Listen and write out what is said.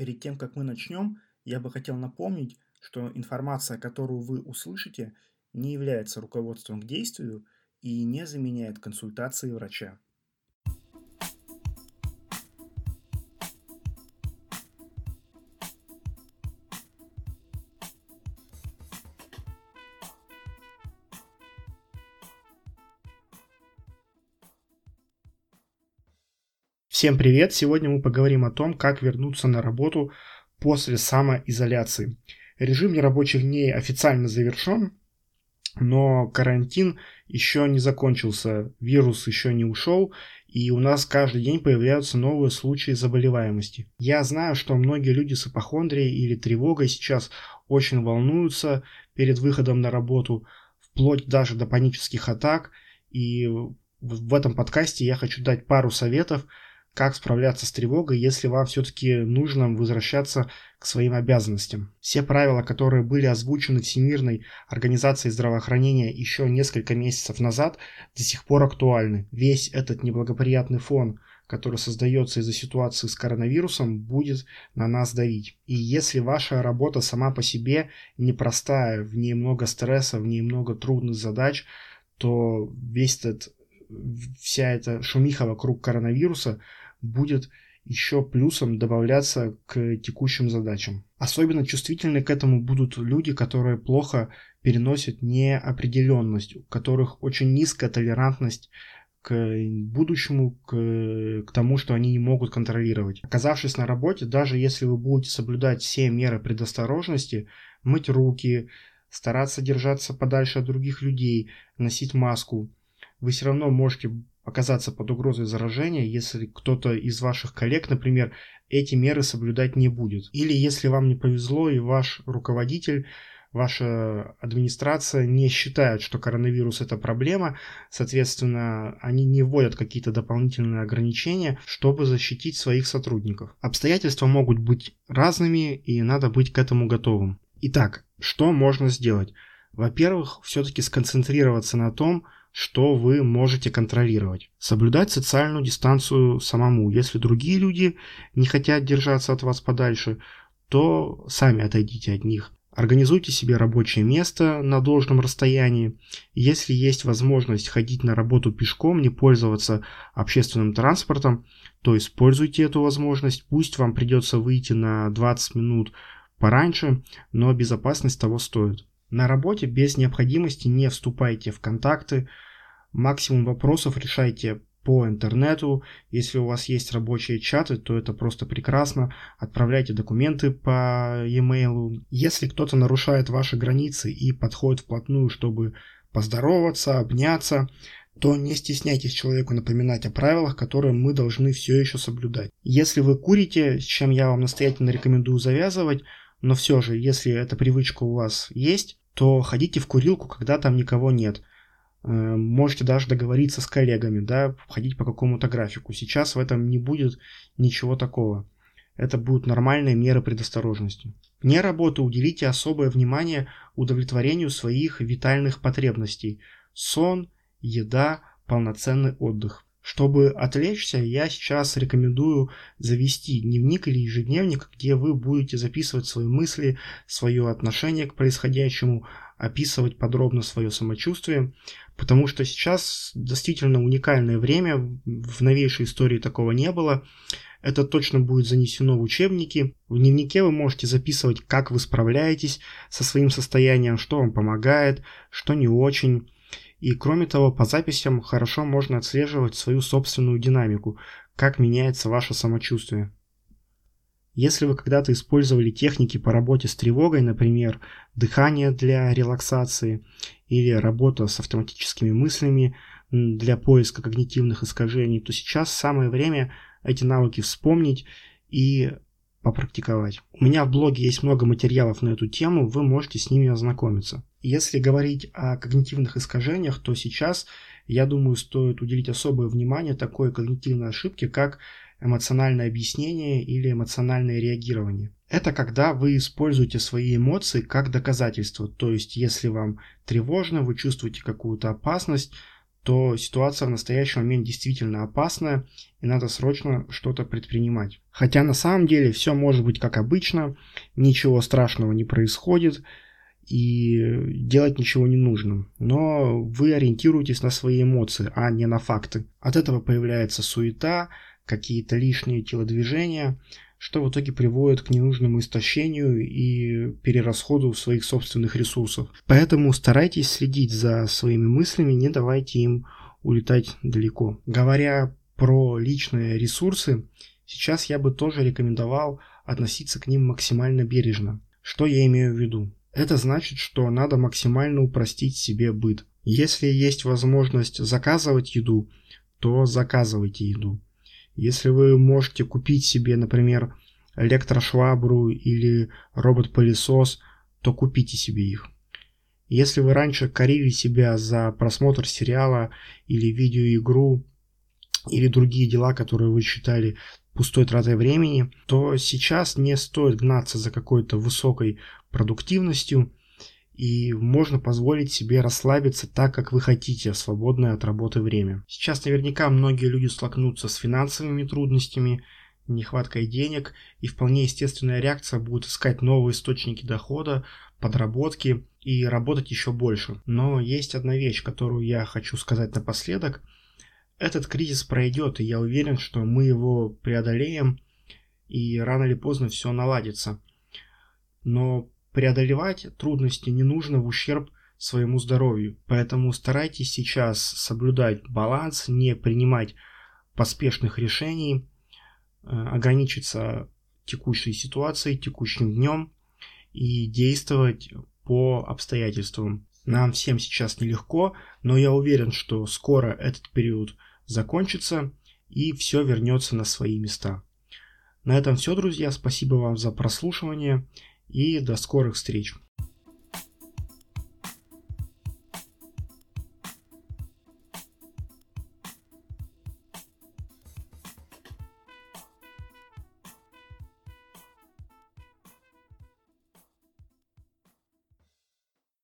Перед тем, как мы начнем, я бы хотел напомнить, что информация, которую вы услышите, не является руководством к действию и не заменяет консультации врача. Всем привет! Сегодня мы поговорим о том, как вернуться на работу после самоизоляции. Режим нерабочих дней официально завершен, но карантин еще не закончился, вирус еще не ушел, и у нас каждый день появляются новые случаи заболеваемости. Я знаю, что многие люди с ипохондрией или тревогой сейчас очень волнуются перед выходом на работу, вплоть даже до панических атак, и в этом подкасте я хочу дать пару советов, как справляться с тревогой, если вам все-таки нужно возвращаться к своим обязанностям. Все правила, которые были озвучены Всемирной организацией здравоохранения еще несколько месяцев назад, до сих пор актуальны. Весь этот неблагоприятный фон, который создается из-за ситуации с коронавирусом, будет на нас давить. И если ваша работа сама по себе непростая, в ней много стресса, в ней много трудных задач, то весь этот вся эта шумиха вокруг коронавируса будет еще плюсом добавляться к текущим задачам. Особенно чувствительны к этому будут люди, которые плохо переносят неопределенность, у которых очень низкая толерантность к будущему, к, к тому, что они не могут контролировать. Оказавшись на работе, даже если вы будете соблюдать все меры предосторожности, мыть руки, стараться держаться подальше от других людей, носить маску, вы все равно можете оказаться под угрозой заражения, если кто-то из ваших коллег, например, эти меры соблюдать не будет. Или если вам не повезло и ваш руководитель ваша администрация не считает, что коронавирус это проблема, соответственно, они не вводят какие-то дополнительные ограничения, чтобы защитить своих сотрудников. Обстоятельства могут быть разными, и надо быть к этому готовым. Итак, что можно сделать? Во-первых, все-таки сконцентрироваться на том, что вы можете контролировать. Соблюдать социальную дистанцию самому. Если другие люди не хотят держаться от вас подальше, то сами отойдите от них. Организуйте себе рабочее место на должном расстоянии. Если есть возможность ходить на работу пешком, не пользоваться общественным транспортом, то используйте эту возможность. Пусть вам придется выйти на 20 минут пораньше, но безопасность того стоит. На работе без необходимости не вступайте в контакты, максимум вопросов решайте по интернету. Если у вас есть рабочие чаты, то это просто прекрасно. Отправляйте документы по e-mail. Если кто-то нарушает ваши границы и подходит вплотную, чтобы поздороваться, обняться, то не стесняйтесь человеку напоминать о правилах, которые мы должны все еще соблюдать. Если вы курите, с чем я вам настоятельно рекомендую завязывать, но все же, если эта привычка у вас есть, то ходите в курилку, когда там никого нет. Э, можете даже договориться с коллегами, да, ходить по какому-то графику. Сейчас в этом не будет ничего такого. Это будут нормальные меры предосторожности. Вне работы уделите особое внимание удовлетворению своих витальных потребностей. Сон, еда, полноценный отдых. Чтобы отвлечься, я сейчас рекомендую завести дневник или ежедневник, где вы будете записывать свои мысли, свое отношение к происходящему, описывать подробно свое самочувствие, потому что сейчас действительно уникальное время, в новейшей истории такого не было. Это точно будет занесено в учебники. В дневнике вы можете записывать, как вы справляетесь со своим состоянием, что вам помогает, что не очень и кроме того, по записям хорошо можно отслеживать свою собственную динамику, как меняется ваше самочувствие. Если вы когда-то использовали техники по работе с тревогой, например, дыхание для релаксации или работа с автоматическими мыслями для поиска когнитивных искажений, то сейчас самое время эти навыки вспомнить и попрактиковать. У меня в блоге есть много материалов на эту тему, вы можете с ними ознакомиться. Если говорить о когнитивных искажениях, то сейчас, я думаю, стоит уделить особое внимание такой когнитивной ошибке, как эмоциональное объяснение или эмоциональное реагирование. Это когда вы используете свои эмоции как доказательство. То есть, если вам тревожно, вы чувствуете какую-то опасность, то ситуация в настоящий момент действительно опасная, и надо срочно что-то предпринимать. Хотя на самом деле все может быть как обычно, ничего страшного не происходит, и делать ничего не нужно. Но вы ориентируетесь на свои эмоции, а не на факты. От этого появляется суета, какие-то лишние телодвижения, что в итоге приводит к ненужному истощению и перерасходу своих собственных ресурсов. Поэтому старайтесь следить за своими мыслями, не давайте им улетать далеко. Говоря про личные ресурсы, сейчас я бы тоже рекомендовал относиться к ним максимально бережно. Что я имею в виду? Это значит, что надо максимально упростить себе быт. Если есть возможность заказывать еду, то заказывайте еду. Если вы можете купить себе, например, электрошвабру или робот-пылесос, то купите себе их. Если вы раньше корили себя за просмотр сериала или видеоигру или другие дела, которые вы считали пустой тратой времени, то сейчас не стоит гнаться за какой-то высокой продуктивностью и можно позволить себе расслабиться так, как вы хотите, в свободное от работы время. Сейчас наверняка многие люди столкнутся с финансовыми трудностями, нехваткой денег, и вполне естественная реакция будет искать новые источники дохода, подработки и работать еще больше. Но есть одна вещь, которую я хочу сказать напоследок. Этот кризис пройдет, и я уверен, что мы его преодолеем, и рано или поздно все наладится. Но преодолевать трудности не нужно в ущерб своему здоровью. Поэтому старайтесь сейчас соблюдать баланс, не принимать поспешных решений, э, ограничиться текущей ситуацией, текущим днем и действовать по обстоятельствам. Нам всем сейчас нелегко, но я уверен, что скоро этот период закончится и все вернется на свои места. На этом все, друзья. Спасибо вам за прослушивание и до скорых встреч.